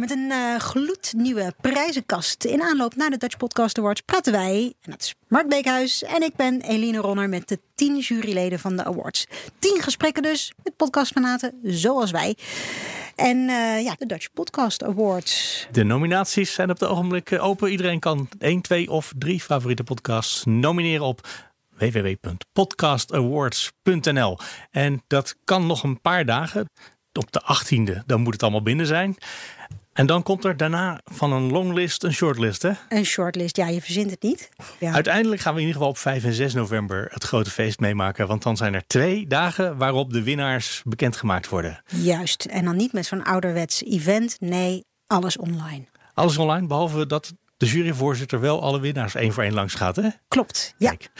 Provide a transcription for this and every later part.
met een uh, gloednieuwe prijzenkast. In aanloop naar de Dutch Podcast Awards praten wij, en dat is Mark Beekhuis en ik ben Eline Ronner met de tien juryleden van de awards. Tien gesprekken dus met podcastfanaten zoals wij. En uh, ja, de Dutch Podcast Awards. De nominaties zijn op het ogenblik eh, open. Iedereen kan één, twee of drie favoriete podcasts nomineren op www.podcastawards.nl. En dat kan nog een paar dagen op de 18e, dan moet het allemaal binnen zijn. En dan komt er daarna van een longlist een shortlist, hè? Een shortlist, ja, je verzint het niet. Ja. Uiteindelijk gaan we in ieder geval op 5 en 6 november het grote feest meemaken. Want dan zijn er twee dagen waarop de winnaars bekendgemaakt worden. Juist, en dan niet met zo'n ouderwets event. Nee, alles online. Alles online, behalve dat de juryvoorzitter wel alle winnaars één voor één langs gaat, hè? Klopt, ja. Kijk.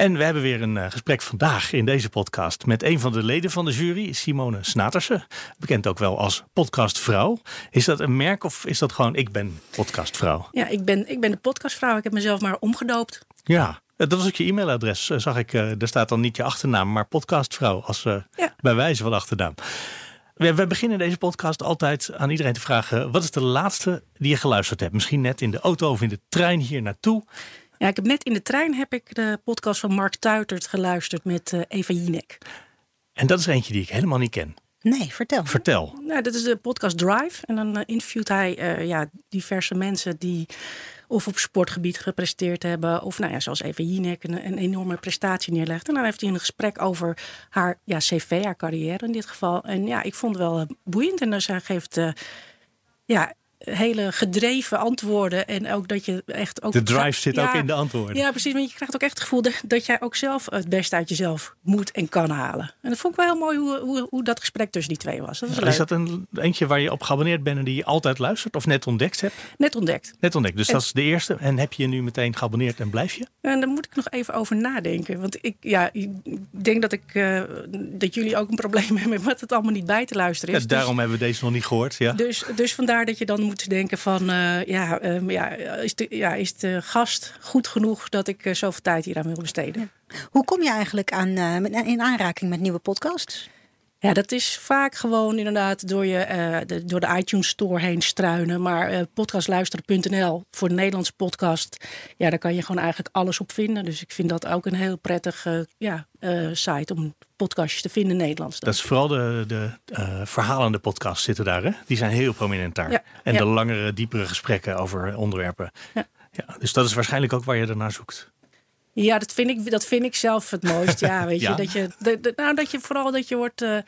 En we hebben weer een uh, gesprek vandaag in deze podcast met een van de leden van de jury, Simone Snatersen. Bekend ook wel als podcastvrouw. Is dat een merk of is dat gewoon ik ben podcastvrouw? Ja, ik ben, ik ben de podcastvrouw. Ik heb mezelf maar omgedoopt. Ja, dat was ook je e-mailadres, eh, zag ik. Er staat dan niet je achternaam, maar podcastvrouw als ja. bij wijze van achternaam. We, we, beginnen deze podcast altijd aan iedereen te vragen: wat is de laatste die je geluisterd hebt? Misschien net in de auto of in de trein hier naartoe. Ja, ik heb net in de trein heb ik de podcast van Mark Tuitert geluisterd met uh, Eva Jinek. En dat is eentje die ik helemaal niet ken. Nee, vertel. Vertel. Nou, dat is de podcast Drive. En dan uh, interviewt hij uh, ja, diverse mensen die of op sportgebied gepresteerd hebben. Of nou ja, zoals Eva Jinek een, een enorme prestatie neerlegt. En dan heeft hij een gesprek over haar ja, cv, haar carrière in dit geval. En ja, ik vond het wel boeiend. En dus hij geeft ja, hele gedreven antwoorden. En ook dat je echt ook. De drive zit ook in de antwoorden. Ja, precies. Want je krijgt ook echt het gevoel dat, jij ook zelf het beste uit jezelf moet en kan halen. En dat vond ik wel heel mooi hoe, hoe, hoe dat gesprek tussen die twee was. Dat is dat een eentje waar je op geabonneerd bent en die je altijd luistert of net ontdekt hebt? Net ontdekt. Net ontdekt. Dus dat is de eerste. En heb je nu meteen geabonneerd en blijf je? En daar moet ik nog even over nadenken. Want ik, ja, ik denk dat, ik, uh, dat jullie ook een probleem hebben met het allemaal niet bij te luisteren is. Ja, daarom dus, hebben we deze nog niet gehoord. Ja. Dus, dus vandaar dat je dan moet denken van... Uh, ja, um, ja, is de, ja, is de gast goed genoeg dat ik uh, zoveel tijd hier aan wil besteden? Hoe kom je eigenlijk aan, in aanraking met nieuwe podcasts? Ja, dat is vaak gewoon inderdaad door, je, uh, de, door de iTunes Store heen struinen. Maar uh, podcastluisteren.nl voor de Nederlandse podcast, ja, daar kan je gewoon eigenlijk alles op vinden. Dus ik vind dat ook een heel prettige uh, ja, site om podcastjes te vinden in Nederlands. Dat is vooral de, de verhalende podcasts zitten daar, hè? Die zijn heel prominent daar. Ja, en ja. de langere, diepere gesprekken over onderwerpen. Ja. Ja, dus dat is waarschijnlijk ook waar je ernaar zoekt. Ja, dat vind ik, dat vind ik zelf het mooist. Ja, weet je, dat je, de, de, nou, dat je vooral dat je wordt. Uh,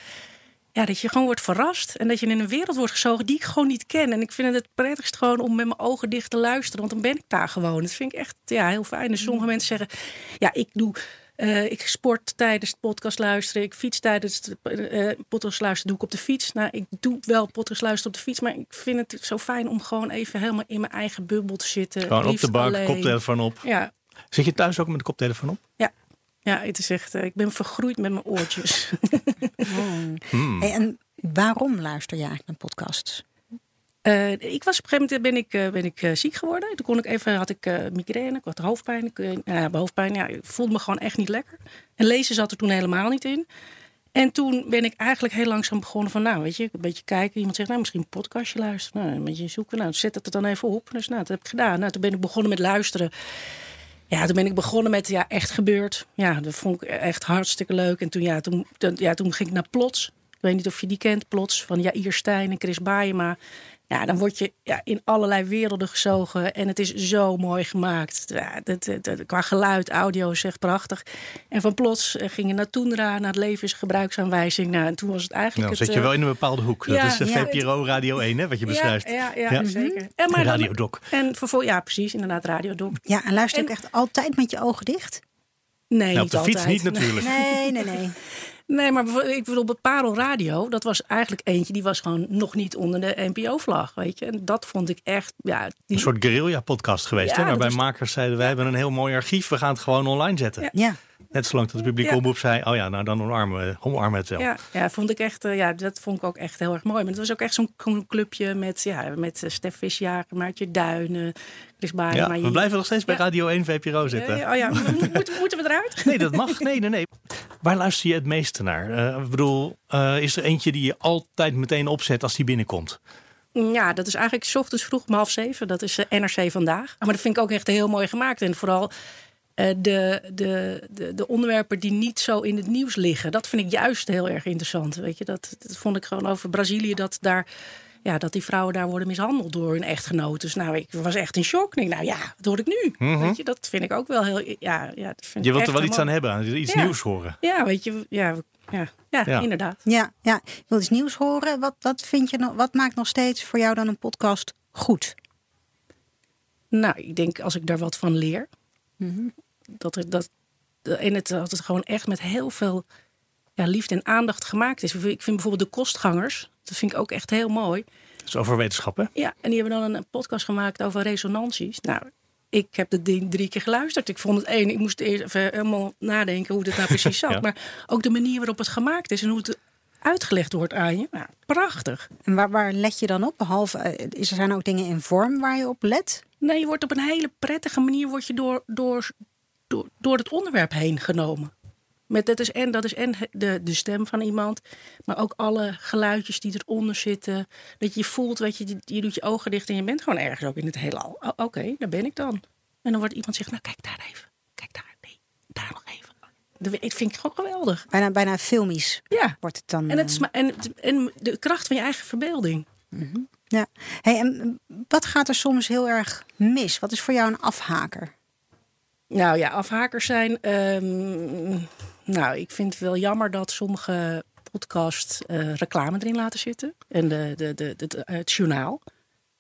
ja, dat je gewoon wordt verrast. En dat je in een wereld wordt gezogen die ik gewoon niet ken. En ik vind het het prettigst gewoon om met mijn ogen dicht te luisteren. Want dan ben ik daar gewoon. Dat vind ik echt ja, heel fijn. En sommige mensen zeggen, ja, ik doe... Uh, ik sport tijdens het podcast luisteren. Ik fiets tijdens het uh, podcast luisteren. Doe ik op de fiets. Nou, ik doe wel podcast luisteren op de fiets. Maar ik vind het zo fijn om gewoon even helemaal in mijn eigen bubbel te zitten. Gewoon op de bank, alleen. koptelefoon op. Ja, Zit je thuis ook met de koptelefoon op? Ja. Ja, het is echt, ik ben vergroeid met mijn oortjes. hmm. Hey, en waarom luister je eigenlijk naar podcasts? Uh, ik was op een gegeven moment ben ik, uh, ben ik uh, ziek geworden. Toen kon ik even, had ik migraine, ik had hoofdpijn. Ik, ja, hoofdpijn, ja, ik voelde me gewoon echt niet lekker. En lezen zat er toen helemaal niet in. En toen ben ik eigenlijk heel langzaam begonnen van, nou weet je, een beetje kijken. Iemand zegt, nou misschien een podcastje luisteren. Nou, een beetje zoeken. Nou, zet het er dan even op. Dus nou, dat heb ik gedaan. Nou, toen ben ik begonnen met luisteren. Ja, toen ben ik begonnen met ja, echt gebeurd. Ja, dat vond ik echt hartstikke leuk. En toen, ja, toen, ja, toen ging ik naar Plots. Ik weet niet of je die kent, Plots, van Jair Stijn en Chris Baayema. Ja, dan word je ja, in allerlei werelden gezogen. En het is zo mooi gemaakt. Ja, dat, dat, qua geluid, audio is echt prachtig. En van plots ging je naar Toendra, naar het levensgebruiksaanwijzing. Nou, en toen was het eigenlijk. Nou, zit je wel in een bepaalde hoek. Ja, dat is de ja, VPRO Radio 1, hè, wat je beschrijft. Ja, ja, ja, zeker. En maar Radio Doc. En vervolgens, ja, precies, inderdaad, Radio Doc. Ja, en luister je ook echt altijd met je ogen dicht? Nee, nou, op de altijd. fiets niet natuurlijk. Nee, nee, nee. Nee, maar ik bedoel, bij Parel Radio, dat was eigenlijk eentje die was gewoon nog niet onder de NPO-vlag, weet je. En dat vond ik echt, ja. Die... Een soort guerrilla-podcast geweest, ja, hè? Waarbij was... makers zeiden, wij hebben een heel mooi archief, we gaan het gewoon online zetten. Ja. ja. Net zolang dat de publieke ja. omroep zei, oh ja, nou dan omarmen, omarmen het wel. Ja, ja, vond ik echt, uh, ja, dat vond ik ook echt heel erg mooi. Maar het was ook echt zo'n clubje met, ja, met uh, Stef Visjager, Maartje Duinen, Chris. Ja, we blijven nog steeds bij Radio 1 VPRO zitten. oh ja, moeten, moeten we eruit? Nee, dat mag. Nee, nee, nee. Waar luister je het meeste naar? Uh, ik bedoel, is er eentje die je altijd meteen opzet als die binnenkomt? Ja, dat is eigenlijk 's ochtends vroeg om half zeven. Dat is eh, NRC vandaag. Maar dat vind ik ook echt heel mooi gemaakt. En vooral eh, de, de, de, de onderwerpen die niet zo in het nieuws liggen. Dat vind ik juist heel erg interessant. Weet je, dat, dat vond ik gewoon over Brazilië. Dat daar ja, dat die vrouwen daar worden mishandeld door hun echtgenoten. Dus nou, ik was echt in shock. Ik denk, nou ja, wat hoor ik nu? Mhm. Weet je, dat vind ik ook wel heel. Ja, ja, dat vind Je wilt echt er wel iets aan hebben, iets Ja. nieuws horen. Ja, weet je, ja, ja, ja, Ja. inderdaad. Ja, ja. Ik wil iets nieuws horen. Wat, wat, vind je, nog- wat maakt nog steeds voor jou dan een podcast goed? Nou, ik denk als ik daar wat van leer, dat het dat en het, dat het gewoon echt met heel veel ja, liefde en aandacht gemaakt is. Ik vind bijvoorbeeld de kostgangers, dat vind ik ook echt heel mooi. Dat is over wetenschap, hè? Ja, en die hebben dan een podcast gemaakt over resonanties. Nou, ik heb het ding drie keer geluisterd. Ik vond het één, ik moest eerst even helemaal nadenken hoe dit nou precies zat. Ja. Maar ook de manier waarop het gemaakt is en hoe het uitgelegd wordt aan je. Nou, prachtig. En waar, waar let je dan op? Behalve, eh, is er zijn ook dingen in vorm waar je op let? Nee, je wordt op een hele prettige manier wordt je door, door, door, door het onderwerp heen genomen. Met, dat, is en, dat is en de, de stem van iemand, maar ook alle geluidjes die eronder zitten. Dat je voelt, weet je, je, doet je ogen dicht en je bent gewoon ergens ook in het heelal. Oké, daar ben ik dan. En dan wordt iemand zegt, nou kijk daar even. Kijk daar, nee, daar nog even. Dat vind ik gewoon geweldig. Bijna, bijna filmisch Ja, wordt het dan. en, het is, eh, en, en de kracht van je eigen verbeelding. ja. Hey, en wat gaat er soms heel erg mis? Wat is voor jou een afhaker? Nou ja, afhakers zijn. ehm, nou, ik vind het wel jammer dat sommige podcasts eh, reclame erin laten zitten. En de, de, de, het journaal.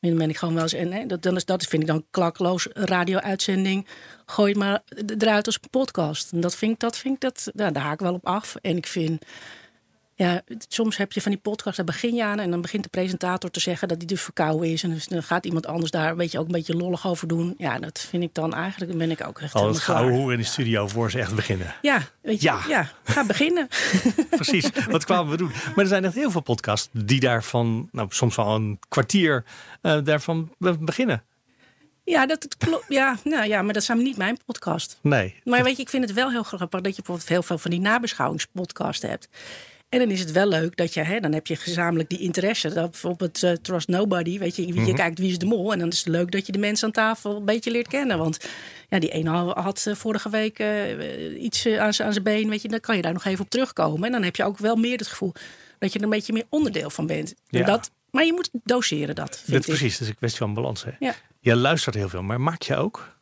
Dan ben ik gewoon wel eens. En dat, dat vind ik dan klakloos radio-uitzending. Gooi het maar eruit als podcast. En dat vind ik, dat vind ik, dat, nou, daar haak ik wel op af. En ik vind. Ja, soms heb je van die podcast, daar begin je aan en dan begint de presentator te zeggen dat hij dus verkouden is. En dus dan gaat iemand anders daar een beetje, ook een beetje lollig over doen. Ja, dat vind ik dan eigenlijk, dan ben ik ook echt Al helemaal het gouden hoer in de studio voor ze echt beginnen. Ja, weet je, Ja. ja. ga beginnen. Precies, wat kwamen we doen? Maar er zijn echt heel veel podcasts die daarvan, nou soms wel een kwartier, eh, daarvan be- beginnen. Ja, dat klopt. Ja, nou ja, maar dat zijn niet mijn podcast. Nee. Maar weet je, ik vind het wel heel grappig dat je bijvoorbeeld heel veel van die nabeschouwingspodcasts hebt. En dan is het wel leuk dat je, hè, dan heb je gezamenlijk die interesse. Dat bijvoorbeeld eh, Trust Nobody, weet je, je kijkt wie is de mol. En dan is het leuk dat je de mensen aan tafel een beetje leert kennen. Want ja, die ene had eh, vorige week eh, iets aan zijn been, weet je, dan kan je daar nog even op terugkomen. En dan heb je ook wel meer het gevoel dat je er een beetje meer onderdeel van bent. En Ja. Dat, maar je moet doseren dat, Dat, precies, dat is een kwestie van balans. Hè? Ja. Je luistert heel veel, maar maak je ook?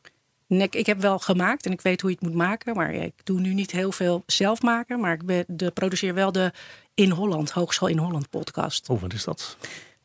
Nee, ik- heb wel gemaakt en ik weet hoe je het moet maken. Maar ik doe nu niet heel veel zelf maken. Maar ik ben, de, produceer wel de In Holland, Hogeschool In Holland podcast. Oh, wat is dat?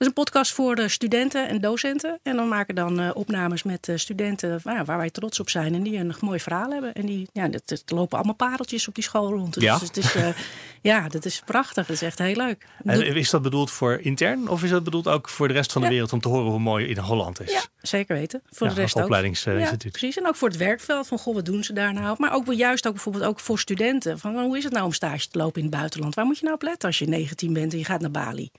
Is een podcast voor de studenten en docenten. En dan maken dan eh, opnames met eh, studenten waar, waar wij trots op zijn. En die een mooi verhaal hebben. En die, ja, dat, dat lopen allemaal pareltjes op die school rond. Dus Ja? het is, eh, ja, dat is prachtig. Dat is echt heel leuk. En is dat bedoeld voor intern of is dat bedoeld ook voor de rest van de Ja. wereld om te horen hoe mooi in Holland is? Ja, zeker weten. Voor Ja, de rest ook. opleidingsinstituut. Ja, precies. En ook voor het werkveld. Van, goh, wat doen ze daar nou? Maar ook wel juist ook bijvoorbeeld ook voor studenten. Van, hoe is het nou om stage te lopen in het buitenland? Waar moet je nou op letten als je 19 bent en je gaat naar Bali?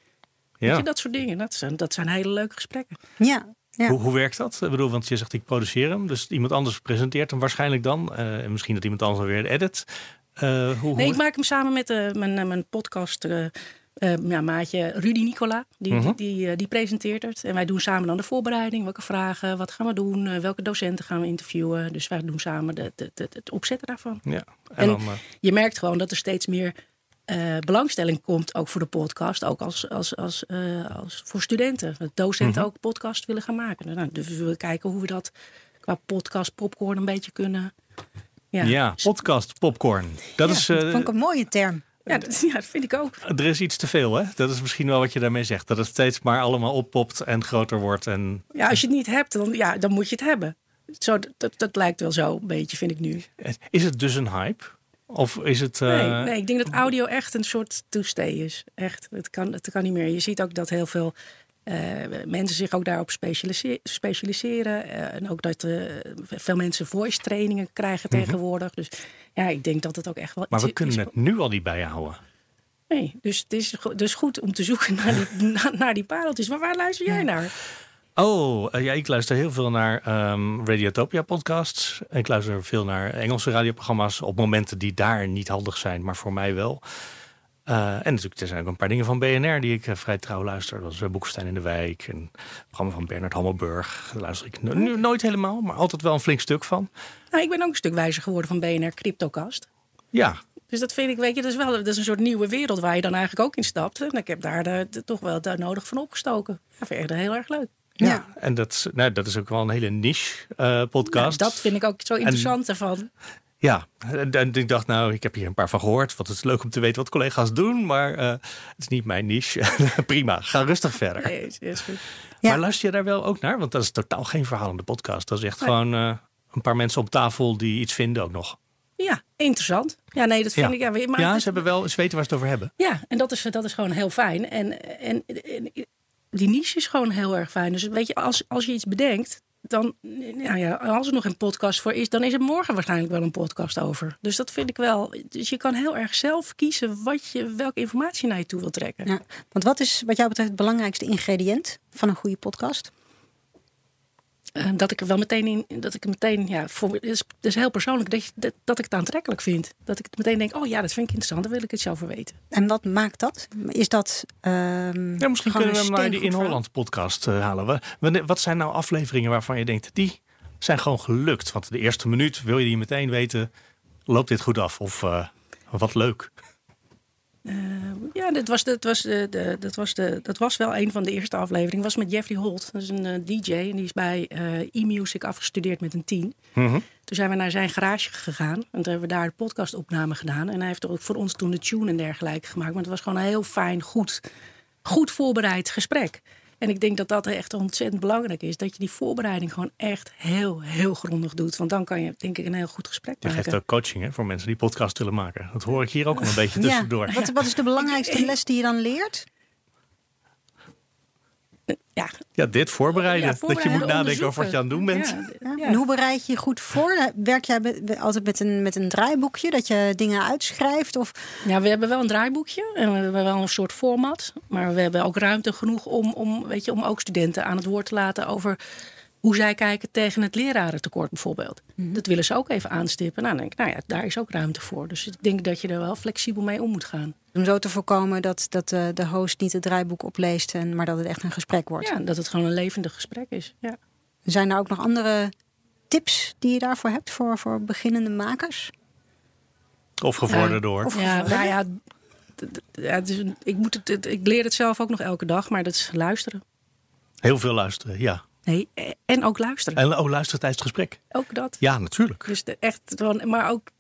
Weet Ja. je, dat soort dingen. Dat zijn, dat zijn hele leuke gesprekken. Ja, ja. Hoe, hoe werkt dat? Ik bedoel, want je zegt ik produceer hem, dus iemand anders presenteert hem waarschijnlijk dan. Eh, en misschien dat iemand anders weer edit. Eh, hoe, Nee, ik maak hem samen met eh, mijn, mijn podcast... eh, eh, ja, maatje Rudy Nicola, die, Mhm. die, die, eh, die presenteert het. En wij doen samen dan de voorbereiding. Welke vragen, wat gaan we doen? welke docenten gaan we interviewen? Dus wij doen samen de, de, de- het opzetten daarvan. Ja, en, En- dan, je merkt gewoon dat er steeds meer eh, belangstelling komt, ook voor de podcast, ook als, als, als, eh, als voor studenten. Dat docenten Mhm. ook podcast willen gaan maken. Nou, dus we willen kijken hoe we dat qua podcast popcorn een beetje kunnen. Ja, ja. podcast popcorn. Dat Ja, is, Dat eh, vond ik een mooie term. ja, dat, ja, dat vind ik ook. er is iets te veel, hè? Dat is misschien wel wat je daarmee zegt. Dat het steeds maar allemaal oppopt en groter wordt. En Ja, als je het niet hebt, dan, ja, dan moet je het hebben. Zo, dat, dat lijkt wel zo een beetje, vind ik nu. is het dus een hype? Of is het... eh, Nee, nee, ik denk dat audio echt een soort to-stay is. Echt, het kan, het kan niet meer. Je ziet ook dat heel veel eh, mensen zich ook daarop specialise- specialiseren. eh, en ook dat veel mensen voice trainingen krijgen tegenwoordig. Dus ja, ik denk dat het ook echt wel... Mhm. Maar we kunnen het nu al niet bijhouden. Nee, dus het is dus goed om te zoeken naar die, naar die pareltjes. Maar waar luister jij naar? Oh, eh, ja, ik luister heel veel naar ehm Radiotopia podcasts. Ik luister veel naar Engelse radioprogramma's op momenten die daar niet handig zijn, maar voor mij wel. Uh, en natuurlijk, er zijn ook een paar dingen van BNR die ik vrij trouw luister. Dat is Boekestein in de Wijk. En het programma van Bernard Hammelburg. Daar luister ik nu nooit helemaal, maar altijd wel een flink stuk van. Nou, ik ben ook een stuk wijzer geworden van BNR Cryptocast. Ja, dus dat vind ik, weet je, dat is wel dat is een soort nieuwe wereld waar je dan eigenlijk ook in stapt. En ik heb daar de, toch wel daar nodig van opgestoken. Dat vind ik heel erg leuk. Ja, ja. en dat, nou, dat is ook wel een hele niche uh, podcast. dat vind ik ook zo interessant ervan. Ja, en ik dacht, nou, ik heb hier een paar van gehoord. Wat het is leuk om te weten wat collega's doen, maar uh, het is niet mijn niche. Prima, ga rustig verder. Nee, is goed. Maar luister je daar wel ook naar? Want dat is totaal geen verhalende podcast. Dat is echt gewoon uh, een paar mensen op tafel die iets vinden ook nog. Ja, interessant. Ja, nee, dat vind ja. ik. Ja, maar ja, ze hebben wel, ze weten waar ze het over hebben. Ja, en dat is, dat is gewoon heel fijn. En, en, en die niche is gewoon heel erg fijn. Dus weet je, als, als je iets bedenkt, dan, nou ja, als er nog een podcast voor is, dan is er morgen waarschijnlijk wel een podcast over. Dus dat vind ik wel. Dus je kan heel erg zelf kiezen wat je, welke informatie naar je toe wil trekken. Want wat is wat jou betreft het belangrijkste ingrediënt van een goede podcast? Uh, dat ik er wel meteen in, dat ik meteen, ja, voor, het is, het is heel persoonlijk dat, je, dat, dat, ik het aantrekkelijk vind. Dat ik het meteen denk, oh ja, dat vind ik interessant, daar wil ik het zo over weten. En wat maakt dat? Is dat. Um, ja, misschien kunnen we hem naar die In Holland podcast uh, halen. Wat zijn nou afleveringen waarvan je denkt, die zijn gewoon gelukt? Want de eerste minuut wil je die meteen weten, loopt dit goed af? Of uh, wat leuk? Uh, ja, dat was, dat, was de, dat, was de, dat was wel een van de eerste afleveringen. was met Jeffrey Holt. Dat is een uh, DJ en die is bij uh, e-music afgestudeerd met een tien. Mm -hmm. Toen zijn we naar zijn garage gegaan. En toen hebben we daar de podcastopname gedaan. En hij heeft ook voor ons toen de tune en dergelijke gemaakt. Maar het was gewoon een heel fijn, goed, goed voorbereid gesprek. En ik denk dat dat echt ontzettend belangrijk is. Dat je die voorbereiding gewoon echt heel, heel grondig doet. Want dan kan je denk ik een heel goed gesprek je maken. Je geeft ook coaching hè, voor mensen die podcast willen maken. Dat hoor ik hier ook al een beetje tussendoor. Ja. Wat, wat is de belangrijkste les die je dan leert? Ja. ja, dit voorbereiden. Ja, voorbereiden dat je moet nadenken over wat je aan het doen bent. Ja, ja. En hoe bereid je je goed voor? Werk jij altijd met een, met een draaiboekje, dat je dingen uitschrijft? Of? Ja, we hebben wel een draaiboekje en we hebben wel een soort format. Maar we hebben ook ruimte genoeg om, om, weet je, om ook studenten aan het woord te laten over hoe zij kijken tegen het lerarentekort bijvoorbeeld. Mm -hmm. Dat willen ze ook even aanstippen. Nou, dan denk ik, nou ja, daar is ook ruimte voor. Dus ik denk dat je er wel flexibel mee om moet gaan. Om zo te voorkomen dat, dat de, de host niet het draaiboek opleest, en, maar dat het echt een gesprek wordt. Ja, dat het gewoon een levendig gesprek is. Ja. Zijn er ook nog andere tips die je daarvoor hebt voor, voor beginnende makers? Of gevorderd door. Of ja, nou ja, ja dus ik, moet het, ik leer het zelf ook nog elke dag, maar dat is luisteren. Heel veel luisteren, ja. Nee, en ook luisteren. En ook luisteren tijdens het gesprek. Ook dat. Ja, natuurlijk. Dus de, echt, maar ook,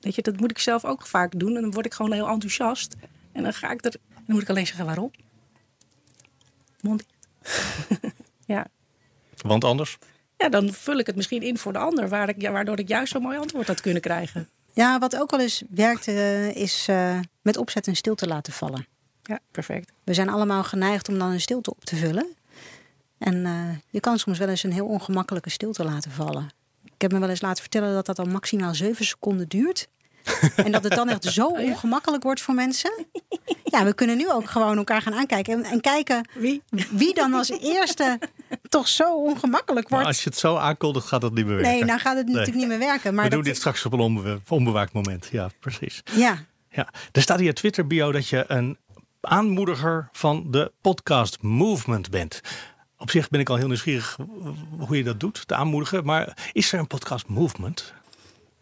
weet je, dat moet ik zelf ook vaak doen. En dan word ik gewoon heel enthousiast. En dan ga ik er, dan moet ik alleen zeggen waarom. Mond ja. Want anders? Ja, dan vul ik het misschien in voor de ander, waar ik, waardoor ik juist zo'n mooi antwoord had kunnen krijgen. Ja, wat ook wel eens werkt, uh, is uh, met opzet een stilte laten vallen. Ja, perfect. We zijn allemaal geneigd om dan een stilte op te vullen. En uh, je kan soms wel eens een heel ongemakkelijke stilte laten vallen. Ik heb me wel eens laten vertellen dat dat dan maximaal zeven seconden duurt. en dat het dan echt zo ongemakkelijk wordt voor mensen. Ja, we kunnen nu ook gewoon elkaar gaan aankijken. En, en kijken wie? wie dan als eerste toch zo ongemakkelijk wordt. Maar als je het zo aankondigt, gaat dat niet meer werken. Nee, dan gaat het nee. natuurlijk niet meer werken. Maar we doen dit straks op een onbe onbewaakt moment. Ja, precies. Ja. ja. Er staat hier Twitter bio dat je een aanmoediger van de podcast movement bent. Op zich ben ik al heel nieuwsgierig hoe je dat doet, te aanmoedigen. Maar is er een podcast movement?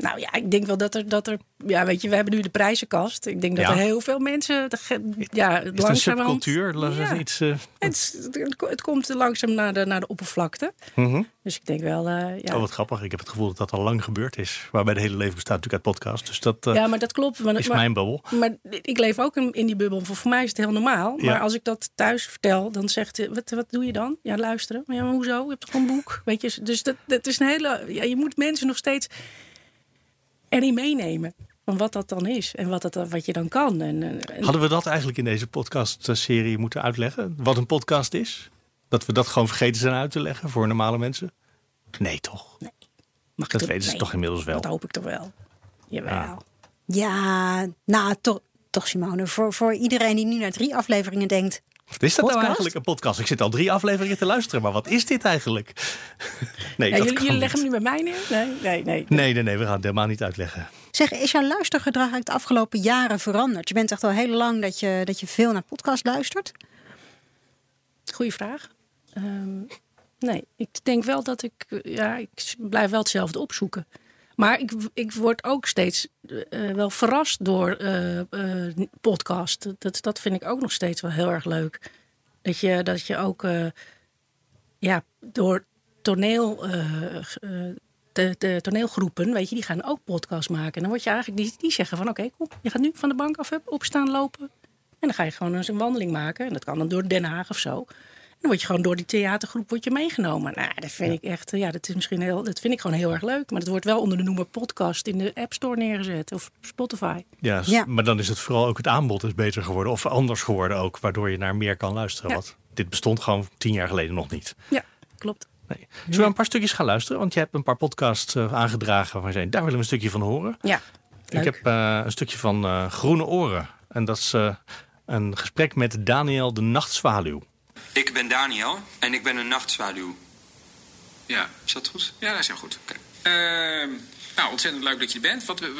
Nou ja, ik denk wel dat er, dat er. Ja, weet je, we hebben nu de prijzenkast. Ik denk dat Ja. er heel veel mensen. Ja, Is het een langzamerhand- subcultuur? Ja. Iets, eh, Het, het, komt langzaam naar de, naar de oppervlakte. mhm. Dus ik denk wel. eh, ja. Oh, wat grappig. Ik heb het gevoel dat dat al lang gebeurd is. Waarbij de hele leven bestaat natuurlijk uit podcast. Dus dat eh, ja, maar dat klopt. Maar, is maar, mijn bubbel. maar ik leef ook in, in die bubbel. Voor, voor mij is het heel normaal. Ja. Maar als ik dat thuis vertel, dan zegt hij: wat, wat doe je dan? Ja, luisteren. Ja, maar hoezo? Je hebt toch een boek? Weet je, dus dat, dat is een hele. Ja, je moet mensen nog steeds erin meenemen. Van wat dat dan is en wat, dat, wat je dan kan. En, en- en- Hadden we dat eigenlijk in deze podcast-serie moeten uitleggen? Wat een podcast is? Dat we dat gewoon vergeten zijn uit te leggen voor normale mensen? Nee, toch? mag ik Dat weten ze nee, toch inmiddels wel. Dat hoop ik toch wel. Jawel. Ja. Ja, nou toch, toch Simone. Voor, voor iedereen die nu naar drie afleveringen denkt. Wat is dat nou eigenlijk, een podcast? Ik zit al drie afleveringen te luisteren, maar wat is dit eigenlijk? Nee, Ja, dat jullie, kan jullie leggen hem nu bij mij neer? Nee, nee, nee. Nee, nee, nee, we gaan het helemaal niet uitleggen. Zeg, is jouw luistergedrag eigenlijk de afgelopen jaren veranderd? Je bent echt al heel lang dat je, dat je veel naar podcast luistert. Goeie vraag. Ehm, nee, ik denk wel dat ik, ja, ik blijf wel hetzelfde opzoeken. Maar ik, ik word ook steeds uh, wel verrast door uh, podcast. Dat, dat vind ik ook nog steeds wel heel erg leuk. Dat je, dat je ook ja, door toneel, de, de, toneelgroepen, weet je, die gaan ook podcast maken. En dan word je eigenlijk, die, die zeggen van oké, okay, je gaat nu van de bank af opstaan, lopen. En dan ga je gewoon eens een wandeling maken. En dat kan dan door Den Haag of zo dan word je gewoon door die theatergroep word je meegenomen. Nou, dat vind ik echt, ja, dat is misschien heel, dat vind ik gewoon heel erg leuk. Maar dat wordt wel onder de noemer podcast in de App Store neergezet of Spotify. Ja, ja. maar dan is het vooral ook het aanbod is beter geworden of anders geworden ook, waardoor je naar meer kan luisteren. Ja. Wat dit bestond gewoon tien jaar geleden nog niet. Ja, klopt. Nee. Zullen we een paar stukjes gaan luisteren? Want je hebt een paar podcasts uh, aangedragen waarvan je zei, daar willen we een stukje van horen. Ja. Ik heb uh, een stukje van uh, Groene Oren. En dat is een gesprek met Daniel de Nachtzwaluw. Ik ben Daniel en ik ben een nachtzwaluw. Ja. Is dat goed? Ja, dat is heel goed. Okay. Uh, nou, ontzettend leuk dat je er bent. Wat, uh,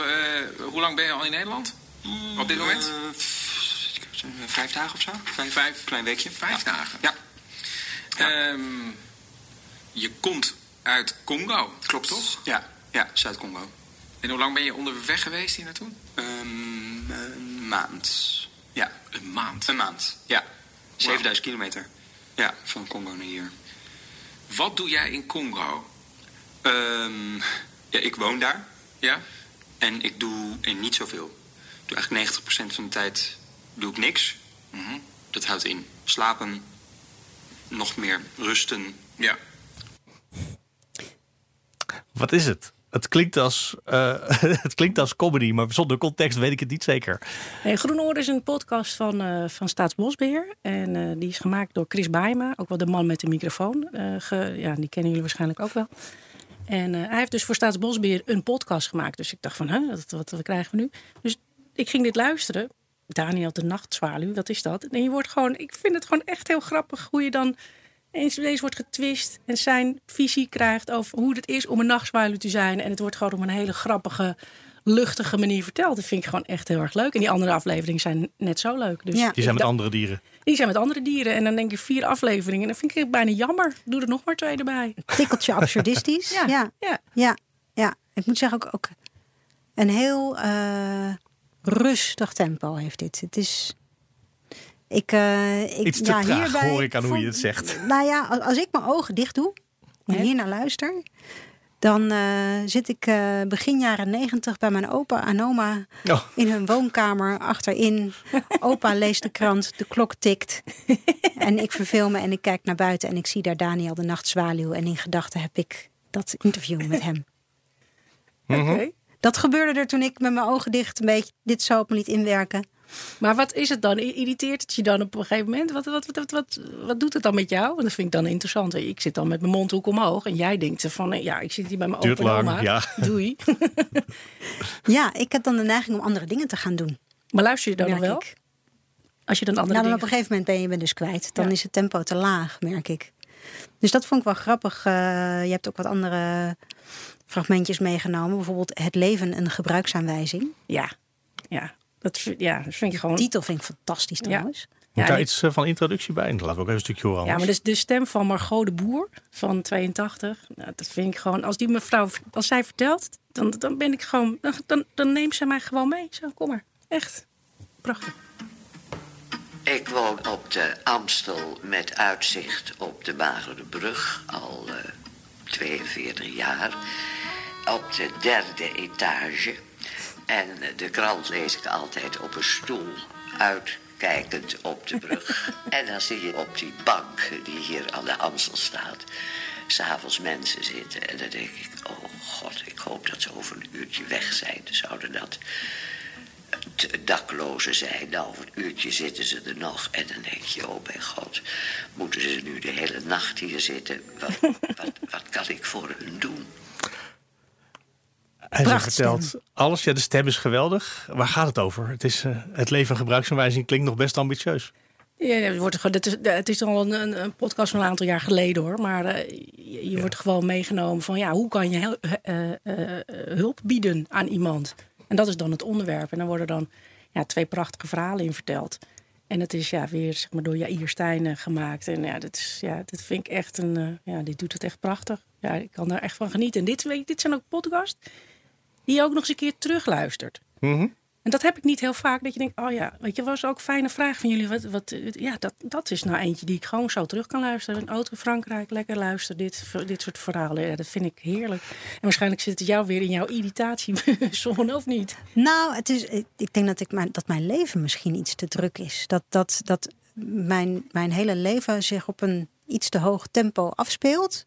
hoe lang ben je al in Nederland? Mm, Op dit moment? Uh, vijf dagen of zo. Vijf, vijf klein weekje. Vijf ja. dagen? Ja. ja. Um, je komt uit Congo, klopt toch? Ja, ja Zuid-Congo. En hoe lang ben je onderweg geweest hier naartoe? Um, een maand. Ja. Een maand? Een maand, ja. 7000 kilometer. Ja, van Congo naar hier. Wat doe jij in Congo? Um, ja, ik woon daar. Ja? En ik doe en niet zoveel. Ik doe eigenlijk 90% van de tijd doe ik niks. -hmm. Dat houdt in slapen, nog meer rusten. Ja. Wat is het? Het klinkt, als, uh, het klinkt als comedy, maar zonder context weet ik het niet zeker. Nee, Groenoor is een podcast van, uh, van Staatsbosbeheer. En uh, die is gemaakt door Chris Baima, ook wel de man met de microfoon. Ja, die kennen jullie waarschijnlijk ook wel. En hij heeft dus voor Staatsbosbeheer een podcast gemaakt. Dus ik dacht van, huh, wat, wat, wat krijgen we nu? Dus ik ging dit luisteren. Daniel de Nachtzwaluw, wat is dat? En je wordt gewoon, ik vind het gewoon echt heel grappig hoe je dan eens deze wordt getwist en zijn visie krijgt over hoe het is om een nachtzwaluw te zijn. En het wordt gewoon op een hele grappige, luchtige manier verteld. Dat vind ik gewoon echt heel erg leuk. En die andere afleveringen zijn net zo leuk. Dus ja. Die zijn met andere dieren. Die zijn met andere dieren. En dan denk je vier afleveringen. En dan vind ik het bijna jammer. Doe er nog maar twee erbij. Tikkeltje absurdistisch. ja. Ja. Ja. ja. ja. Ik moet zeggen ook, ook een heel uh, rustig tempo heeft dit. Het is... Ik, uh, ik, Iets te ja, traag, hierbij, hoor ik aan hoe je het zegt. Nou ja, als, als ik mijn ogen dicht doe en hier naar luister, dan uh, zit ik uh, begin jaren negentig bij mijn opa en oma oh. in hun woonkamer achterin. Opa leest de krant, de klok tikt. en ik verveel me en ik kijk naar buiten en ik zie daar Daniel de Nachtzwaluw. En in gedachten heb ik dat interview met hem. Oké. Okay. Dat gebeurde er toen ik met mijn ogen dicht een beetje dit zo op me liet inwerken. Maar wat is het dan? Irriteert het je dan op een gegeven moment? Wat, wat, wat, wat, wat doet het dan met jou? En dat vind ik dan interessant. Ik zit dan met mijn mondhoek omhoog en jij denkt van ja, ik zit hier bij mijn Duurt opa lang, oma. ja. Doei. ja, ik heb dan de neiging om andere dingen te gaan doen. Maar luister je dan nog wel? Ik. Als je dan andere nou, dan dingen... op een gegeven moment ben je ben dus kwijt. Dan Ja. is het tempo te laag, merk ik. Dus dat vond ik wel grappig. Uh, je hebt ook wat andere fragmentjes meegenomen. Bijvoorbeeld Het leven een gebruiksaanwijzing. Ja, ja. Dat, ja, dat vind ik gewoon... De titel vind ik fantastisch trouwens. Moet Ja, daar iets eh, van introductie bij? Laten we ook even een stukje horen. Ja, maar anders. dus de stem van Margot de Boer van 82, nou, dat vind ik gewoon, als die mevrouw, als zij vertelt, dan, dan ben ik gewoon, dan, dan, dan neemt ze mij gewoon mee. Zo, kom maar. Echt. Prachtig. Ik woon op de Amstel met uitzicht op de Magere Brug al eh, 42 jaar. Op de derde etage. En de krant lees ik altijd op een stoel, uitkijkend op de brug. en dan zie je op die bank die hier aan de Amstel staat, s'avonds mensen zitten. En dan denk ik, oh god, ik hoop dat ze over een uurtje weg zijn. Zouden dat daklozen zijn. Nou, over een uurtje zitten ze er nog. En dan denk je, oh mijn god, moeten ze nu de hele nacht hier zitten? Wat, wat, wat kan ik voor hun doen? En ze vertelt alles. Ja, de stem is geweldig. Waar gaat het over? Het, is, eh, het leven gebruiksaanwijzing klinkt nog best ambitieus. Ja, het, wordt, gewoon- het, is, het is al een, een, podcast van een aantal jaar geleden hoor. Maar eh, je, je wordt gewoon meegenomen van ja, hoe kan je hel- eh, hulp bieden aan iemand? En dat is dan het onderwerp. En dan worden dan ja, twee prachtige verhalen in verteld. En het is ja, weer zeg maar, door Jair Stijn gemaakt. En ja, dat, is, ja, dat vind ik echt een. Ja, dit doet het echt prachtig. Ja, ik kan er echt van genieten. En dit, dit zijn ook podcasts die je ook nog eens een keer terugluistert. Mm en dat heb ik niet heel vaak. Dat je denkt, oh ja, weet je, was ook een fijne vraag van jullie. Wat, wat, ja, dat, dat is nou eentje die ik gewoon zo terug kan luisteren. Een auto in Frankrijk, lekker luisteren. Dit, dit soort verhalen. Ja, dat vind ik heerlijk. En waarschijnlijk zit het jou weer in jouw irritatiezone, of niet? Nou, het is, ik denk dat, ik mijn, dat mijn leven misschien iets te druk is. Dat, dat, dat mijn, mijn hele leven zich op een iets te hoog tempo afspeelt.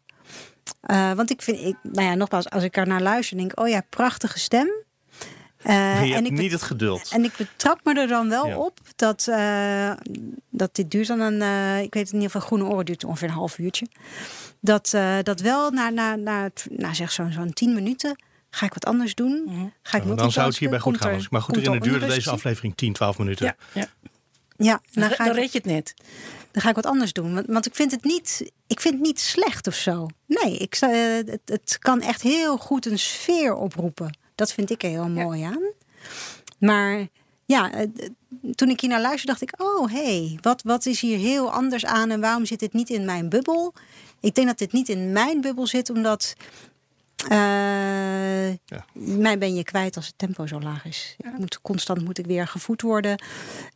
Uh, want ik vind, ik, nou ja, nogmaals, als ik er naar luister, denk ik, oh ja, prachtige stem. Uh, je en ik niet het geduld. En ik betrap me er dan wel op dat, uh, dat dit duurt dan een, uh, ik weet in ieder geval, groene oren duurt ongeveer een half uurtje. Dat, dat wel na, na, na, na zeg zo'n zo'n tien minuten ga ik wat anders doen. Mhm. Ga ik ja, dan zou het hierbij goed gaan. maar goed erin duurde deze aflevering 10, 12 minuten. Ja, ja. ja dan, dan, dan red je het net. Dan ga ik wat anders doen. Want, want ik, vind het niet, ik vind het niet slecht of zo. Nee, ik, het, het kan echt heel goed een sfeer oproepen. Dat vind ik er heel mooi aan. Maar ja, eh, toen ik hier naar luisterde, dacht ik: oh hé, hey, wat, wat is hier heel anders aan en waarom zit dit niet in mijn bubbel? Ik denk dat dit niet in mijn bubbel zit, omdat. Uh, ja. Mij ben je kwijt als het tempo zo laag is. Ja. moet, constant moet ik weer gevoed worden.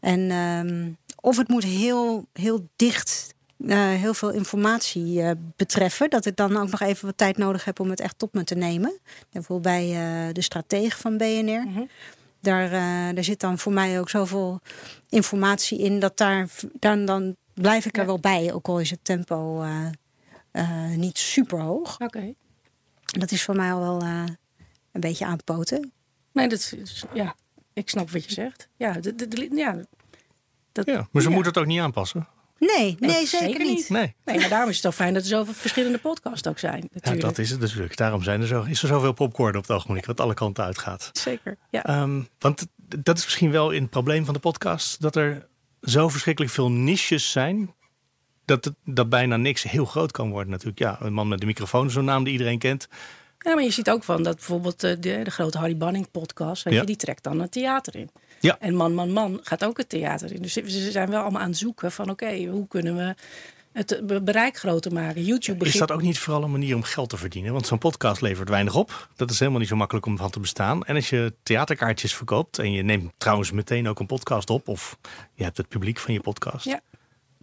En, um, of het moet heel, heel dicht uh, heel veel informatie uh, betreffen. Dat ik dan ook nog even wat tijd nodig heb om het echt tot me te nemen. Bijvoorbeeld bij uh, de stratege van BNR. Mhm. daar, daar zit dan voor mij ook zoveel informatie in. Dat daar, dan, dan blijf ik er wel bij. Ook al is het tempo niet super hoog. Oké. Dat is voor mij al wel een beetje aanpoten. Nee, dat is, ja, ik snap wat je zegt. Ja, de, de, ja, dat, ja maar ze ja. moeten het ook niet aanpassen. Nee, nee, zeker, niet. Nee. nee, maar daarom is het zo fijn dat er zoveel verschillende podcasts ook zijn. Natuurlijk. Ja, dat is het natuurlijk. Daarom zijn er zo, is er zoveel popcorn op het ogenblik, wat alle kanten uitgaat. Zeker, ja. Um, want dat is misschien wel in het probleem van de podcast, dat er zo verschrikkelijk veel niches zijn, dat, het, dat bijna niks heel groot kan worden natuurlijk. Ja, een man met de microfoon, zo'n naam die iedereen kent. Ja, maar je ziet ook van dat bijvoorbeeld de, de grote Harry Banning podcast, weet Ja. je, die trekt dan het theater in. Ja. En Man, Man, Man gaat ook het theater in. Dus ze zijn wel allemaal aan het zoeken van oké, hoe kunnen we het be- bereik groter maken? YouTube Is begint... dat ook niet vooral een manier om geld te verdienen? Want zo'n podcast levert weinig op. Dat is helemaal niet zo makkelijk om van te bestaan. En als je theaterkaartjes verkoopt en je neemt trouwens meteen ook een podcast op, of je hebt het publiek van je podcast. Ja.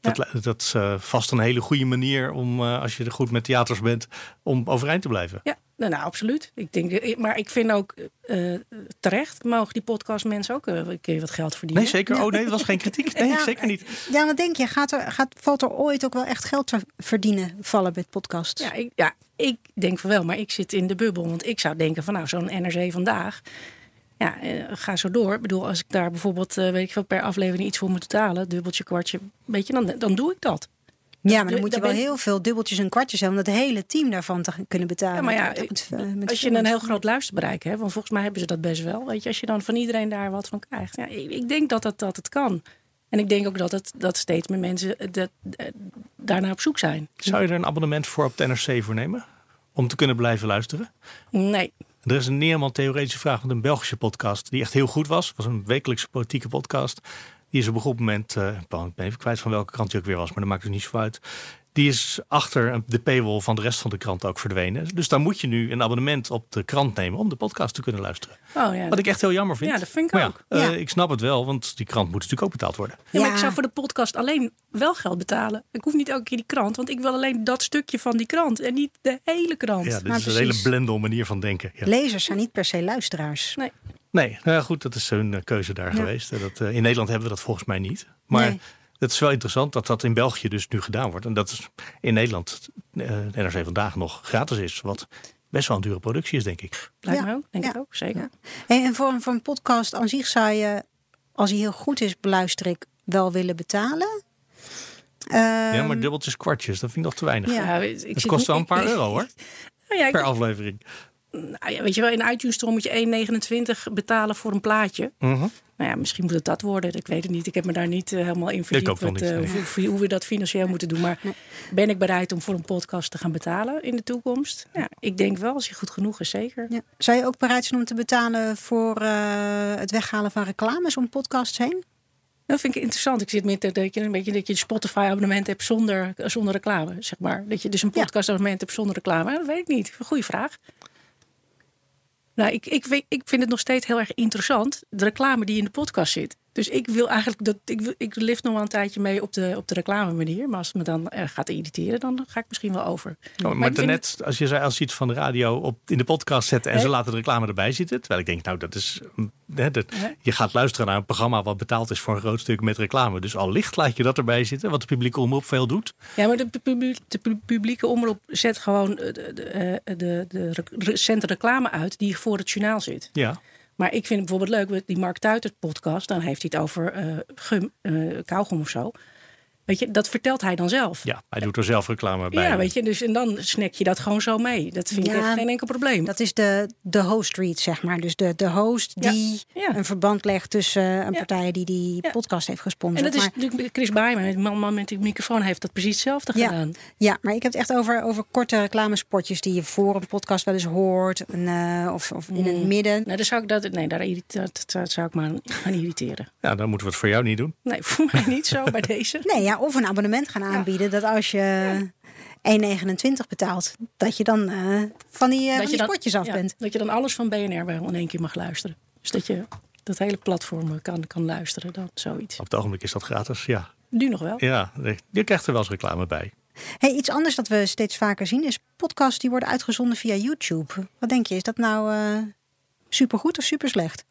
Dat, dat is eh, vast een hele goede manier om, eh, als je er goed met theaters bent, om overeind te blijven. Ja, nou, nou, absoluut. Ik denk, eh, maar ik vind ook eh, terecht mogen die podcast mensen ook eh, een keer wat geld verdienen. Nee, zeker. Oh nee, dat was geen kritiek. Nee, Ja, zeker niet. Ja, wat denk je? Gaat er, gaat, valt er ooit ook wel echt geld te verdienen vallen met podcasts? Ja ik, ja, ik denk van wel, maar ik zit in de bubbel. Want ik zou denken van nou, zo'n NRC vandaag. Ja, eh, ga zo door. Ik bedoel, als ik daar bijvoorbeeld, eh, weet ik veel, per aflevering iets voor moet betalen, dubbeltje, kwartje, weet je, dan, dan doe ik dat. Ja, maar dan Dan moet je ben- wel heel veel dubbeltjes en kwartjes hebben om dat hele team daarvan te kunnen betalen. Ja, maar ja, Met- met- met Als je een heel groot luisterbereik hebt, want volgens mij hebben ze dat best wel. Weet je, als je dan van iedereen daar wat van krijgt. Ja, ik, ik denk dat, dat, dat het kan. En ik denk ook dat, het, dat steeds meer mensen eh, dat, eh, daarnaar op zoek zijn. Zou je er een abonnement voor op de NRC voor nemen? Om te kunnen blijven luisteren? Nee, Er is een Neerman Theoretische Vraag met een Belgische podcast. Die echt heel goed was. Het was een wekelijkse politieke podcast. Die is op een goed moment, eh, ik ben even kwijt van welke krant die ook weer was, maar dat maakt het niet zo uit. Die is achter de paywall van de rest van de krant ook verdwenen. Dus daar moet je nu een abonnement op de krant nemen om de podcast te kunnen luisteren. oh ja. Wat ik echt heel jammer vind. Ja, dat vind ik maar ook. Ja, eh. Ik snap het wel, want die krant moet natuurlijk ook betaald worden. Ja, maar ik zou voor de podcast alleen wel geld betalen. Ik hoef niet elke keer die krant, want ik wil alleen dat stukje van die krant en niet de hele krant. Ja, dit maar is een hele blendel manier van denken. Ja. Lezers zijn niet per se luisteraars. Nee. Nee, nou ja, goed, dat is hun eh, keuze daar geweest. Eh, Dat, in Nederland hebben we dat volgens mij niet. Maar Nee. Het is wel interessant dat dat in België dus nu gedaan wordt. En dat is in Nederland eh, NRC vandaag nog gratis is. Wat best wel een dure productie is, denk ik. Lijkt Ja, me ook, denk ja, ik ook, zeker. ja. Hey, en voor, een- voor een podcast aan zich zou je, als hij heel goed is, beluister ik, wel willen betalen. ja, Ehm, maar dubbeltjes, kwartjes, dat vind ik nog te weinig. Ja. ik Het zit kost wel een paar euro hoor, Nou ja, ik, per aflevering. Nou ja, weet je wel, in iTunes Store moet je 1,29 betalen voor een plaatje. Mhm. Nou ja, misschien moet het dat worden. Ik weet het niet. Ik heb me daar niet eh, helemaal in verdiept. wat, niet, eh, nee. hoe, hoe we dat financieel moeten doen. Maar ben ik bereid om voor een podcast te gaan betalen in de toekomst? Ja, ik denk wel, als je goed genoeg is, zeker. Ja. Zou je ook bereid zijn om te betalen voor eh, het weghalen van reclames om podcasts heen? Dat vind ik interessant. Ik zit met dat je een beetje dat je een Spotify abonnement hebt zonder, zonder reclame, zeg maar. Dat je dus een Ja. podcast abonnement hebt zonder reclame. Dat weet ik niet. Goeie vraag. Nou, ik, ik, ik vind het nog steeds heel erg interessant, de reclame die in de podcast zit. Dus ik wil eigenlijk dat ik, wil- ik lift nog wel een tijdje mee op de, op de reclame manier. Maar als het me dan eh, gaat irriteren, dan ga ik misschien wel over. Oh, maar vind daarnet, als je zei, als je iets van de radio op, in de podcast zetten en ze laten de reclame erbij zitten. Terwijl ik denk, nou, dat is. Hè, dat. Je gaat luisteren naar een programma wat betaald is voor een groot stuk met reclame. Dus al licht laat je dat erbij zitten, wat de publieke omroep veel doet. Ja, maar de, publi- de pu- publieke omroep zet gewoon eh, de, de, eh, de, de rec- recente reclame uit die voor het journaal zit. Ja. Maar ik vind het bijvoorbeeld leuk, die Mark Tuitert podcast, dan heeft hij het over eh gum, eh kauwgom of zo. Weet je, dat vertelt hij dan zelf. ja, hij doet er zelf reclame bij. Ja, weet je, dus en dan snack je dat gewoon zo mee. Dat vind ik echt geen enkel probleem. Dat is de, de host read, zeg maar. Dus de, de host Ja, die ja. een verband legt tussen eh, een Ja. partij die die Ja. podcast heeft en gesponsord. dat is natuurlijk Chris Bijman, de man, man met die microfoon, heeft dat precies hetzelfde Ja. gedaan. Ja, maar ik heb het echt over, over korte reclamespotjes die je voor een podcast wel eens hoort. Een, eh, of, of in het Mm. midden. Nee, daar zou ik, dat, nee daar irrite- dat, dat zou ik maar aan gaan irriteren. Ja, dan moeten we het voor jou niet doen. Nee, voor mij niet zo bij deze. Nee, ja, of een abonnement gaan aanbieden. Dat als je 1,29 betaalt, dat je dan eh, van die, eh, van die dan- spotjes af ja, bent. Dat je dan alles van BNR wel in één keer mag luisteren. Dus dat je dat hele platform kan, kan luisteren. Dan zoiets. Op het ogenblik is dat gratis. Ja, Nu nog wel. ja je krijgt er wel eens reclame bij. Hey, iets anders dat we steeds vaker zien is podcasts die worden uitgezonden via YouTube. Wat denk je, is dat nou eh supergoed of super slecht?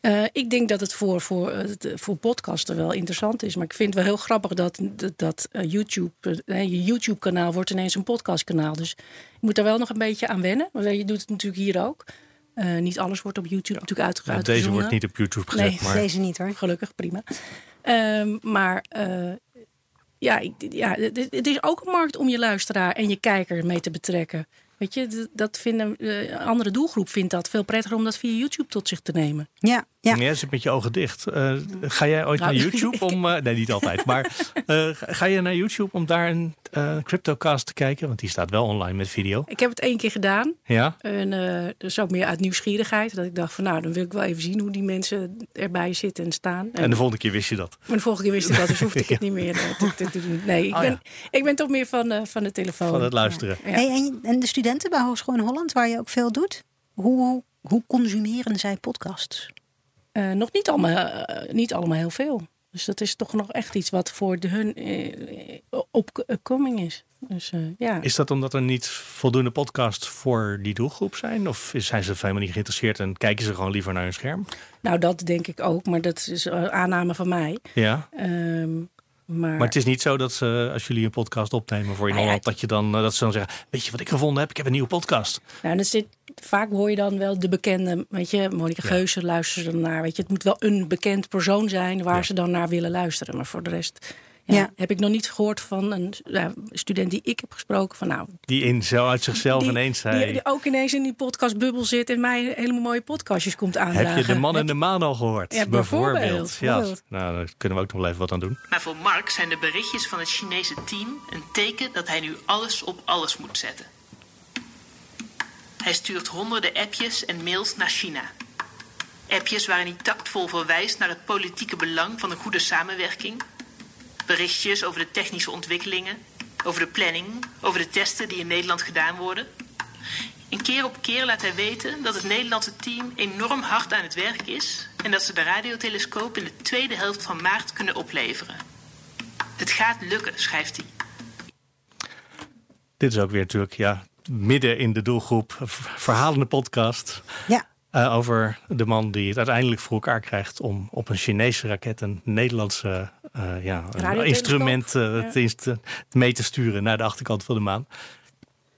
Eh, ik denk dat het voor, voor, eh, eh, voor podcasten wel interessant is. Maar ik vind het wel heel grappig dat, dat, dat YouTube, je YouTube-kanaal wordt ineens een podcastkanaal. Dus je moet daar wel nog een beetje aan wennen. Want je doet het natuurlijk hier ook. Eh, niet alles wordt op YouTube natuurlijk uitge- Nou, uitgezonden. deze wordt niet op YouTube gezet, Nee, maar Deze niet hoor. Gelukkig, prima. Ehm, maar eh, ja, ik, ja het, het is ook een markt om je luisteraar en je kijker mee te betrekken. Weet je, dat vinden, eh, een andere doelgroep vindt dat veel prettiger om dat via YouTube tot zich te nemen. Ja, ja. Jij zit met je ogen dicht. Eh, ga jij ooit Nou, naar YouTube om... eh, nee, niet altijd. Maar eh, ga- je naar YouTube om daar een eh, CryptoCast te kijken? Want die staat wel online met video. Ik heb het één keer gedaan. Ja? En eh dus ook meer uit nieuwsgierigheid. Dat ik dacht van nou, dan wil ik wel even zien hoe die mensen erbij zitten en staan. En de volgende keer wist je dat. maar de volgende keer wist ik dat, dus hoefde ik het niet meer te, te- te doen. Nee, ik, Oh, ben, ja. ik ben toch meer van, eh, van de telefoon. Van het luisteren. Ja. Hey, en, en de studenten bij Hogeschool in Holland, waar je ook veel doet, hoe, hoe consumeren zij podcasts? Eh, nog niet allemaal, eh, niet allemaal heel veel. Dus dat is toch nog echt iets wat voor de hun eh, opkoming is. Dus eh, ja. Is dat omdat er niet voldoende podcasts voor die doelgroep zijn? Of zijn ze helemaal niet geïnteresseerd en kijken ze gewoon liever naar hun scherm? Nou, dat denk ik ook, maar dat is een aanname van mij. Ja. Ehm, maar, Maar het is niet zo dat ze, als jullie een podcast opnemen voor in ja, Holland, dat je dan eh, dat ze dan zeggen: Weet je wat ik gevonden heb? Ik heb een nieuwe podcast. nou, dat zit, vaak hoor je dan wel de bekende, weet je, Monika Ja. Geuze luisteren dan naar. Weet je, het moet wel een bekend persoon zijn waar Ja. ze dan naar willen luisteren. Maar voor de rest ja, Ja. heb ik nog niet gehoord van een ja, student die ik heb gesproken. Van nou, Die in zo uit zichzelf die, ineens die, zei: die ook ineens in die podcastbubbel zit en mij helemaal mooie podcastjes komt aandragen. Heb je de man en de maan al gehoord? Ja, bijvoorbeeld. Ja, nou, daar kunnen we ook nog wel even wat aan doen. Maar voor Mark zijn de berichtjes van het Chinese team een teken dat hij nu alles op alles moet zetten. Hij stuurt honderden appjes en mails naar China. Appjes waarin hij tactvol verwijst naar het politieke belang van een goede samenwerking. Berichtjes over de technische ontwikkelingen, over de planning, over de testen die in Nederland gedaan worden. En keer op keer laat hij weten dat het Nederlandse team enorm hard aan het werk is en dat ze de radiotelescoop in de tweede helft van maart kunnen opleveren. Het gaat lukken, schrijft hij. Dit is ook weer natuurlijk ja, midden in de doelgroep. Verhalende podcast. Ja, eh, over de man die het uiteindelijk voor elkaar krijgt om op een Chinese raket een Nederlandse eh, ja, een instrument eh, Ja. te mee te sturen naar de achterkant van de maan.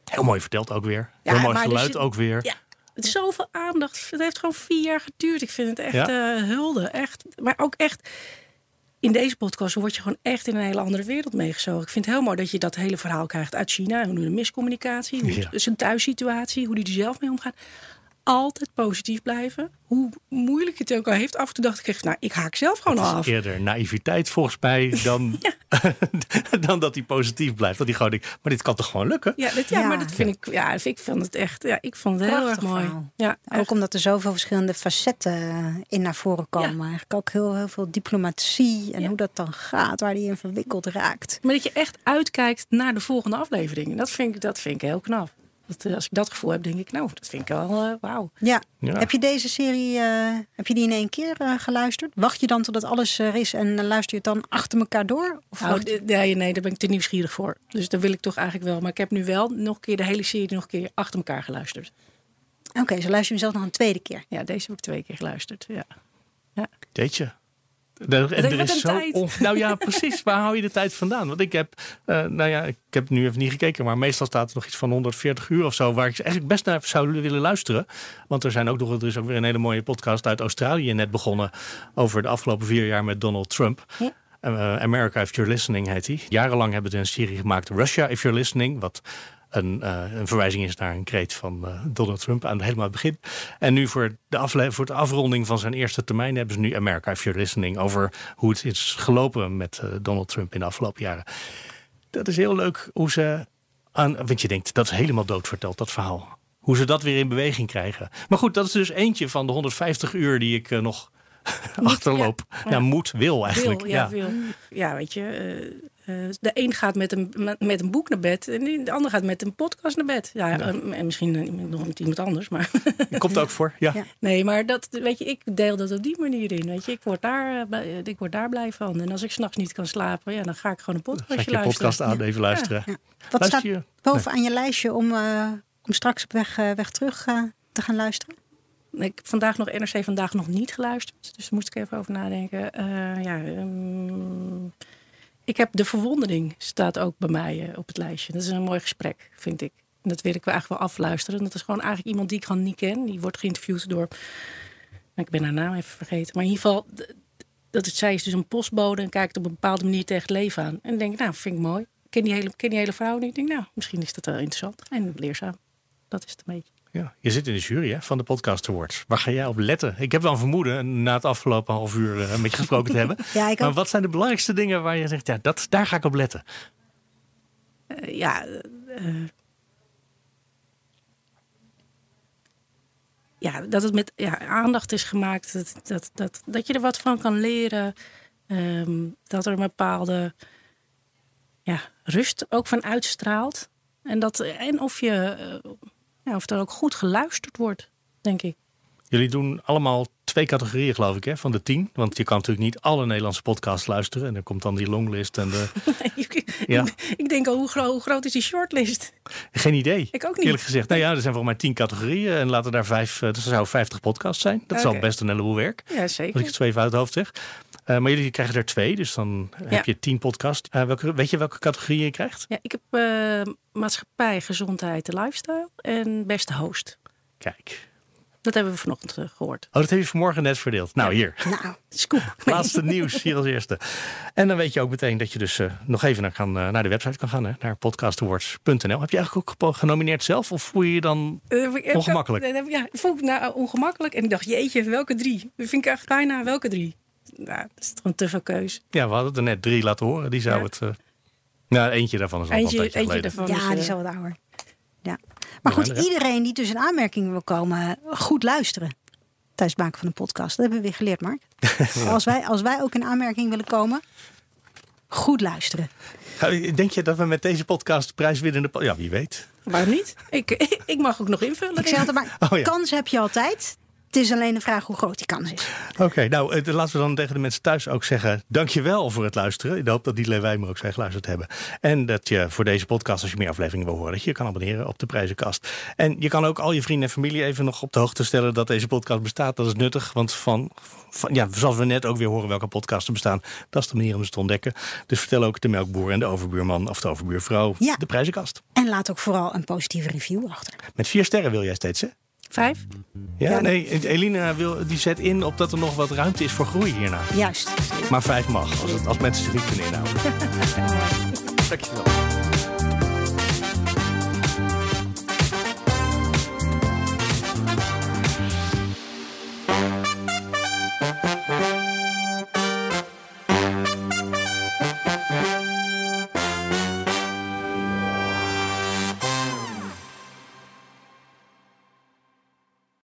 Heel mooi verteld ook weer. Ja, Heel mooi er geluid ook weer. Ja, het is zoveel aandacht. Het heeft gewoon vier jaar geduurd. Ik vind het echt hulde. Echt. Maar ook echt. in deze podcast word je gewoon echt in een hele andere wereld meegezogen. Ik vind het heel mooi dat je dat hele verhaal krijgt uit China. Hoe de miscommunicatie, hoe Ja. zijn thuissituatie, hoe die er zelf mee omgaat. Altijd positief blijven. Hoe moeilijk het ook al heeft. Af en toe dacht ik echt, nou, ik haak zelf gewoon al af. Eerder naïviteit volgens mij dan, dan dat hij positief blijft. Dat hij gewoon denkt, maar dit kan toch gewoon lukken? Ja, dit, ja, Ja. maar dat vind ik, ja, ik vond het echt, ja, ik vond het heel erg mooi. verhaal. Ja, echt. Ook omdat er zoveel verschillende facetten in naar voren komen. Eigenlijk ook heel, heel veel diplomatie en Ja. hoe dat dan gaat, waar die in verwikkeld raakt. Maar dat je echt uitkijkt naar de volgende aflevering. Dat vind ik, dat vind ik heel knap. Dat, eh, als ik dat gevoel heb, denk ik, nou, dat vind ik wel eh, wauw. Ja. Ja. Heb je deze serie eh, heb je die in één keer eh, geluisterd? Wacht je dan totdat alles er is en luister je het dan achter elkaar door? Of Nou, d- nee, nee, daar ben ik te nieuwsgierig voor. Dus dat wil ik toch eigenlijk wel. Maar ik heb nu wel nog een keer de hele serie nog een keer achter elkaar geluisterd. Oké, zo luister je hem zelf nog een tweede keer. Ja, deze heb ik twee keer geluisterd. Ja. Jeetje. Er, en er is zo nou ja, precies. Waar hou je de tijd vandaan? Want ik heb, eh, nou ja, ik heb nu even niet gekeken, maar meestal staat er nog iets van 140 uur of zo, waar ik eigenlijk best naar zou willen luisteren. Want er zijn ook nog, er is ook weer een hele mooie podcast uit Australië net begonnen over de afgelopen vier jaar met Donald Trump. Ja. Eh, America If You're Listening heet hij. Jarenlang hebben ze een serie gemaakt, Russia If You're Listening, wat een, eh, een verwijzing is naar een kreet van eh, Donald Trump aan helemaal het begin. En nu voor de, afle voor de afronding van zijn eerste termijn hebben ze nu America If You're Listening over hoe het is gelopen met eh, Donald Trump in de afgelopen jaren. Dat is heel leuk hoe ze aan, want je denkt dat is helemaal dood verteld, dat verhaal. Hoe ze dat weer in beweging krijgen. Maar goed, dat is dus eentje van de 150 uur die ik nog achterloop. ja. Nou, moet, wil eigenlijk. Wil, ja, wil. Ja, weet je. Eh, eh, de een gaat met een, met, een boek naar bed en de ander gaat met een podcast naar bed. Ja, en- en misschien eh, nog met iemand anders. Maar Komt ook voor. Ja. Ja. nee, maar dat, weet je, ik deel dat op die manier in. Weet je, ik word daar, eh, blij- ik word daar blij van. En als ik s'nachts niet kan slapen, ja, dan ga ik gewoon een je luisteren. podcast aan, even luisteren. Ja. Wat Luister staat bovenaan je lijstje om, eh, om straks op weg, eh, weg terug eh, te gaan luisteren? Ik heb vandaag nog NRC vandaag nog niet geluisterd. Dus daar moest ik even over nadenken. Eh, ja, ehm, ik heb de verwondering staat ook bij mij eh, op het lijstje. Dat is een mooi gesprek, vind ik. En dat wil ik eigenlijk wel afluisteren. Dat is gewoon eigenlijk iemand die ik gewoon niet ken. Die wordt geïnterviewd door. nou, Ik ben haar naam even vergeten. Maar in ieder geval, dat het, zij is dus een postbode en kijkt op een bepaalde manier tegen het leven aan. En denk nou, vind ik mooi. Ik ken die hele, ken die hele vrouw niet. Ik denk, nou, misschien is dat wel interessant en leerzaam. Dat is het een beetje. Ja, je zit in de jury hè, van de Podcast Awards. Waar ga jij op letten? Ik heb wel een vermoeden, na het afgelopen half uur eh, met je gesproken te hebben. Ja, ik Maar ook. wat zijn de belangrijkste dingen waar je zegt, ja, dat, daar ga ik op letten? Eh, ja, eh, ja, dat het met ja, aandacht is gemaakt. Dat, dat, dat, dat je er wat van kan leren. Ehm, dat er een bepaalde ja, rust ook van uitstraalt. En, dat, en of, je, ja, of er ook goed geluisterd wordt, denk ik. Jullie doen allemaal twee categorieën, geloof ik, hè, van de tien. Want je kan natuurlijk niet alle Nederlandse podcasts luisteren. En dan komt dan die longlist en de... Ja. ik denk al, hoe, gro- hoe groot is die shortlist? Geen idee. Ik ook niet. Eerlijk gezegd. Nou ja, er zijn volgens mij tien categorieën. En laten daar vijf, eh, dus er zouden vijftig podcasts zijn. Dat is al Oké. best een heleboel werk. Ja, Als zeker. ik het zo even uit het hoofd zeg. Eh, maar jullie krijgen er twee, dus dan heb je tien podcasts. Eh, welke, weet je welke categorie je krijgt? Ja, ik heb eh, maatschappij, gezondheid en lifestyle en beste host. Kijk. Dat hebben we vanochtend eh, gehoord. Oh, dat heb je vanmorgen net verdeeld. Nou, hier. Nou, Scoop. Laatste nieuws hier als eerste. En dan weet je ook meteen dat je dus nog even naar, kan, naar de website kan gaan. Hè, naar podcastawards.nl. Heb je eigenlijk ook genomineerd zelf? Of voel je je dan... Ongemakkelijk. Ja, ik vond ik nou ongemakkelijk. En ik dacht, jeetje, welke drie? Dat vind ik echt bijna welke drie. Nou, dat is gewoon te veel keus. Ja, we hadden er net drie laten horen. Die zou Ja. het... eh nou, eentje daarvan is al een Eentje, tijdje eentje geleden. daarvan ja, is, die eh, is al wat ouder. Ja. Maar goed, er, iedereen die dus in aanmerking wil komen, goed luisteren tijdens het maken van een podcast. Dat hebben we weer geleerd, Mark. als, wij, als wij ook in aanmerking willen komen, goed luisteren. Ga- Denk je dat we met deze podcast prijswinnende... po- Ja, wie weet. Waarom niet? Ik, ik mag ook nog invullen. Ik zeg altijd maar, Oh ja. kans heb je altijd. Het is alleen de vraag hoe groot die kans is. Oké, nou laten we dan tegen de mensen thuis ook zeggen: dankjewel voor het luisteren. Ik hoop dat die wij maar ook zijn geluisterd hebben. En dat je voor deze podcast, als je meer afleveringen wil horen, dat je je kan abonneren op de prijzenkast. En je kan ook al je vrienden en familie even nog op de hoogte stellen dat deze podcast bestaat. Dat is nuttig, want van, van ja, zoals we net ook weer horen welke podcasts er bestaan, dat is de manier om ze te ontdekken. Dus vertel ook de melkboer en de overbuurman of de overbuurvrouw Ja. de prijzenkast. En laat ook vooral een positieve review achter. Met vier sterren wil jij steeds, hè? Vijf? Ja, nee, Eline wil, die zet in op dat er nog wat ruimte is voor groei hierna. Juist. Maar vijf mag, als, het, als mensen zich niet kunnen inhouden. Dankjewel.